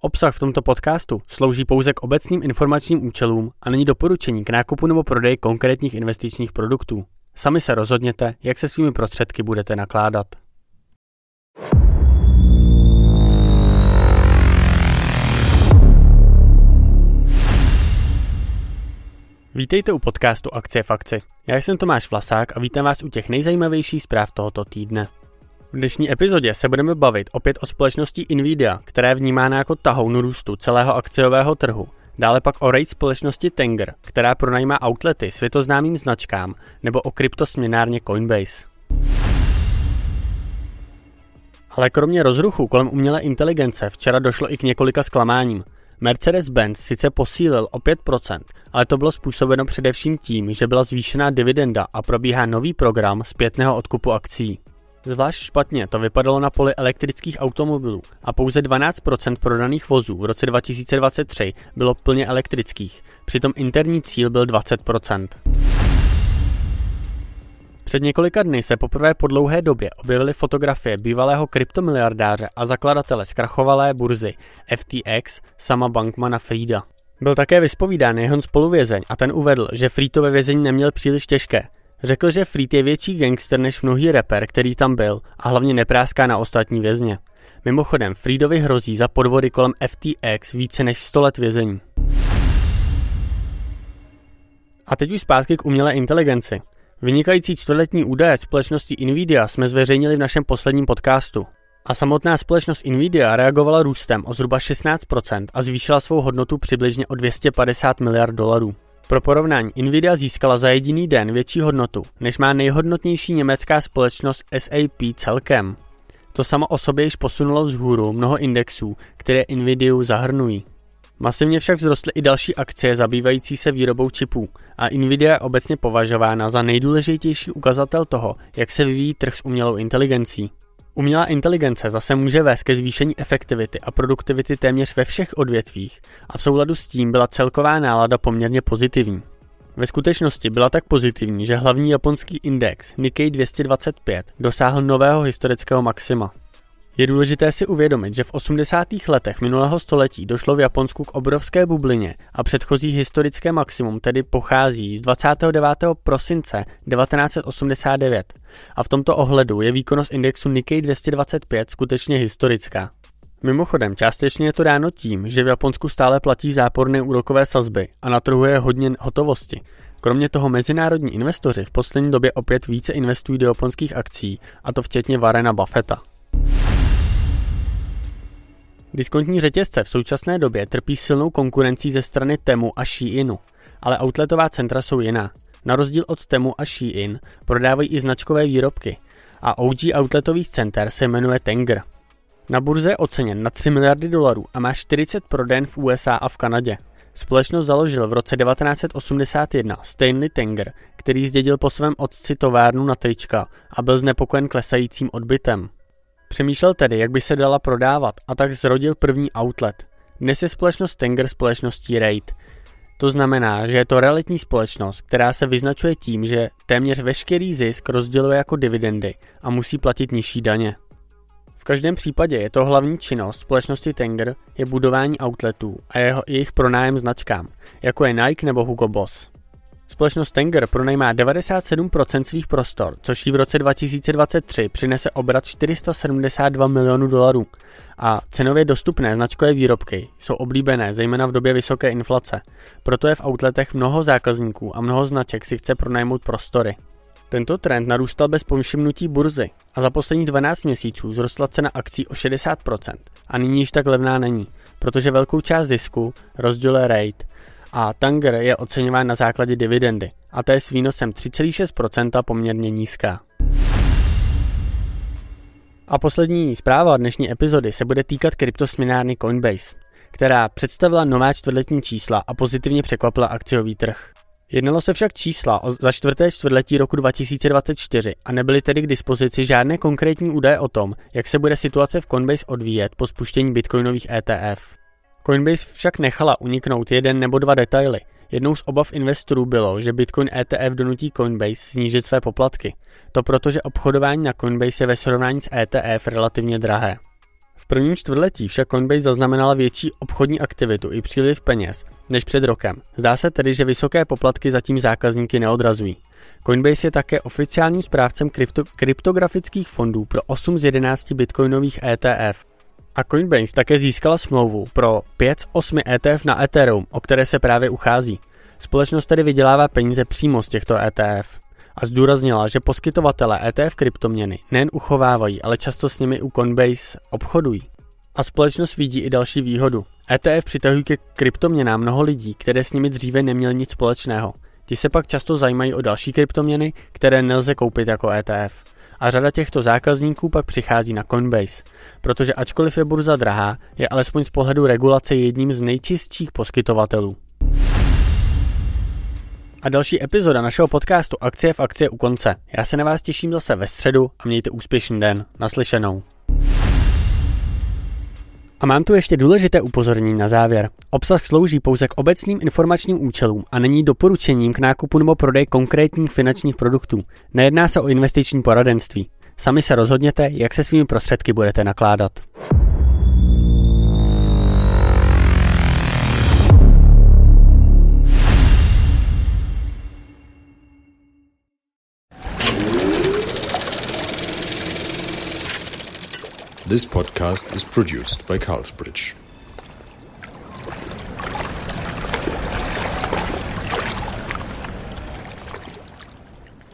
Obsah v tomto podcastu slouží pouze k obecným informačním účelům a není doporučení k nákupu nebo prodeji konkrétních investičních produktů. Sami se rozhodněte, jak se svými prostředky budete nakládat. Vítejte u podcastu Akcie v akci. Já jsem Tomáš Vlasák a vítám vás u těch nejzajímavějších zpráv tohoto týdne. V dnešní epizodě se budeme bavit opět o společnosti Nvidia, která je vnímána jako tahoun růstu celého akciového trhu. Dále pak o rate společnosti Tenger, která pronajímá outlety světoznámým značkám, nebo o kryptosměnárně Coinbase. Ale kromě rozruchu kolem umělé inteligence včera došlo i k několika zklamáním. Mercedes-Benz sice posílil o 5%, ale to bylo způsobeno především tím, že byla zvýšená dividenda a probíhá nový program zpětného odkupu akcí. Zvlášť špatně to vypadalo na poli elektrických automobilů a pouze 12% prodaných vozů v roce 2023 bylo plně elektrických, přitom interní cíl byl 20%. Před několika dny se poprvé po dlouhé době objevily fotografie bývalého kryptomiliardáře a zakladatele zkrachovalé burzy FTX Sama Bankmana Frida. Byl také vyspovídán jeho spoluvězeň a ten uvedl, že Frito ve vězení neměl příliš těžké, Řekl, že Freed je větší gangster než mnohý reper, který tam byl a hlavně nepráská na ostatní vězně. Mimochodem, Freedovi hrozí za podvody kolem FTX více než 100 let vězení. A teď už zpátky k umělé inteligenci. Vynikající čtvrtletní údaje společnosti Nvidia jsme zveřejnili v našem posledním podcastu. A samotná společnost Nvidia reagovala růstem o zhruba 16% a zvýšila svou hodnotu přibližně o 250 miliard dolarů. Pro porovnání Nvidia získala za jediný den větší hodnotu, než má nejhodnotnější německá společnost SAP celkem. To samo o sobě již posunulo vzhůru mnoho indexů, které Nvidiu zahrnují. Masivně však vzrostly i další akcie zabývající se výrobou čipů a Nvidia je obecně považována za nejdůležitější ukazatel toho, jak se vyvíjí trh s umělou inteligencí. Umělá inteligence zase může vést ke zvýšení efektivity a produktivity téměř ve všech odvětvích a v souladu s tím byla celková nálada poměrně pozitivní. Ve skutečnosti byla tak pozitivní, že hlavní japonský index Nikkei 225 dosáhl nového historického maxima. Je důležité si uvědomit, že v 80. letech minulého století došlo v Japonsku k obrovské bublině a předchozí historické maximum tedy pochází z 29. prosince 1989 a v tomto ohledu je výkonnost indexu Nikkei 225 skutečně historická. Mimochodem, částečně je to dáno tím, že v Japonsku stále platí záporné úrokové sazby a na trhu je hodně hotovosti. Kromě toho mezinárodní investoři v poslední době opět více investují do japonských akcí, a to včetně Varena Buffetta. Diskontní řetězce v současné době trpí silnou konkurencí ze strany Temu a Sheinu, ale outletová centra jsou jiná. Na rozdíl od Temu a Shein prodávají i značkové výrobky a OG outletových center se jmenuje Tenger. Na burze je oceněn na 3 miliardy dolarů a má 40 proden v USA a v Kanadě. Společnost založil v roce 1981 Stanley Tenger, který zdědil po svém otci továrnu na trička a byl znepokojen klesajícím odbytem. Přemýšlel tedy, jak by se dala prodávat a tak zrodil první outlet. Dnes je společnost Tenger společností Raid. To znamená, že je to realitní společnost, která se vyznačuje tím, že téměř veškerý zisk rozděluje jako dividendy a musí platit nižší daně. V každém případě je to hlavní činnost společnosti Tenger je budování outletů a jeho, jejich pronájem značkám, jako je Nike nebo Hugo Boss. Společnost Tenger pronajímá 97% svých prostor, což jí v roce 2023 přinese obrat 472 milionů dolarů. A cenově dostupné značkové výrobky jsou oblíbené, zejména v době vysoké inflace. Proto je v outletech mnoho zákazníků a mnoho značek si chce pronajmout prostory. Tento trend narůstal bez povšimnutí burzy a za poslední 12 měsíců zrostla cena akcí o 60% a nyní již tak levná není, protože velkou část zisku rozděluje rate a Tanger je oceňován na základě dividendy a to je s výnosem 3,6% poměrně nízká. A poslední zpráva dnešní epizody se bude týkat kryptosměnárny Coinbase, která představila nová čtvrtletní čísla a pozitivně překvapila akciový trh. Jednalo se však čísla o za čtvrté čtvrtletí roku 2024 a nebyly tedy k dispozici žádné konkrétní údaje o tom, jak se bude situace v Coinbase odvíjet po spuštění bitcoinových ETF. Coinbase však nechala uniknout jeden nebo dva detaily. Jednou z obav investorů bylo, že Bitcoin ETF donutí Coinbase snížit své poplatky. To proto, že obchodování na Coinbase je ve srovnání s ETF relativně drahé. V prvním čtvrtletí však Coinbase zaznamenala větší obchodní aktivitu i příliv peněz než před rokem. Zdá se tedy, že vysoké poplatky zatím zákazníky neodrazují. Coinbase je také oficiálním správcem krypto- kryptografických fondů pro 8 z 11 bitcoinových ETF. A Coinbase také získala smlouvu pro 5 z 8 ETF na Ethereum, o které se právě uchází. Společnost tedy vydělává peníze přímo z těchto ETF a zdůraznila, že poskytovatele ETF kryptoměny nejen uchovávají, ale často s nimi u Coinbase obchodují. A společnost vidí i další výhodu. ETF přitahují ke kryptoměnám mnoho lidí, které s nimi dříve neměli nic společného. Ti se pak často zajímají o další kryptoměny, které nelze koupit jako ETF. A řada těchto zákazníků pak přichází na Coinbase, protože ačkoliv je burza drahá, je alespoň z pohledu regulace jedním z nejčistších poskytovatelů. A další epizoda našeho podcastu Akcie v akcie u konce. Já se na vás těším zase ve středu a mějte úspěšný den. Naslyšenou. A mám tu ještě důležité upozornění na závěr. Obsah slouží pouze k obecným informačním účelům a není doporučením k nákupu nebo prodeji konkrétních finančních produktů. Nejedná se o investiční poradenství. Sami se rozhodněte, jak se svými prostředky budete nakládat. This podcast is produced by Carlsbridge.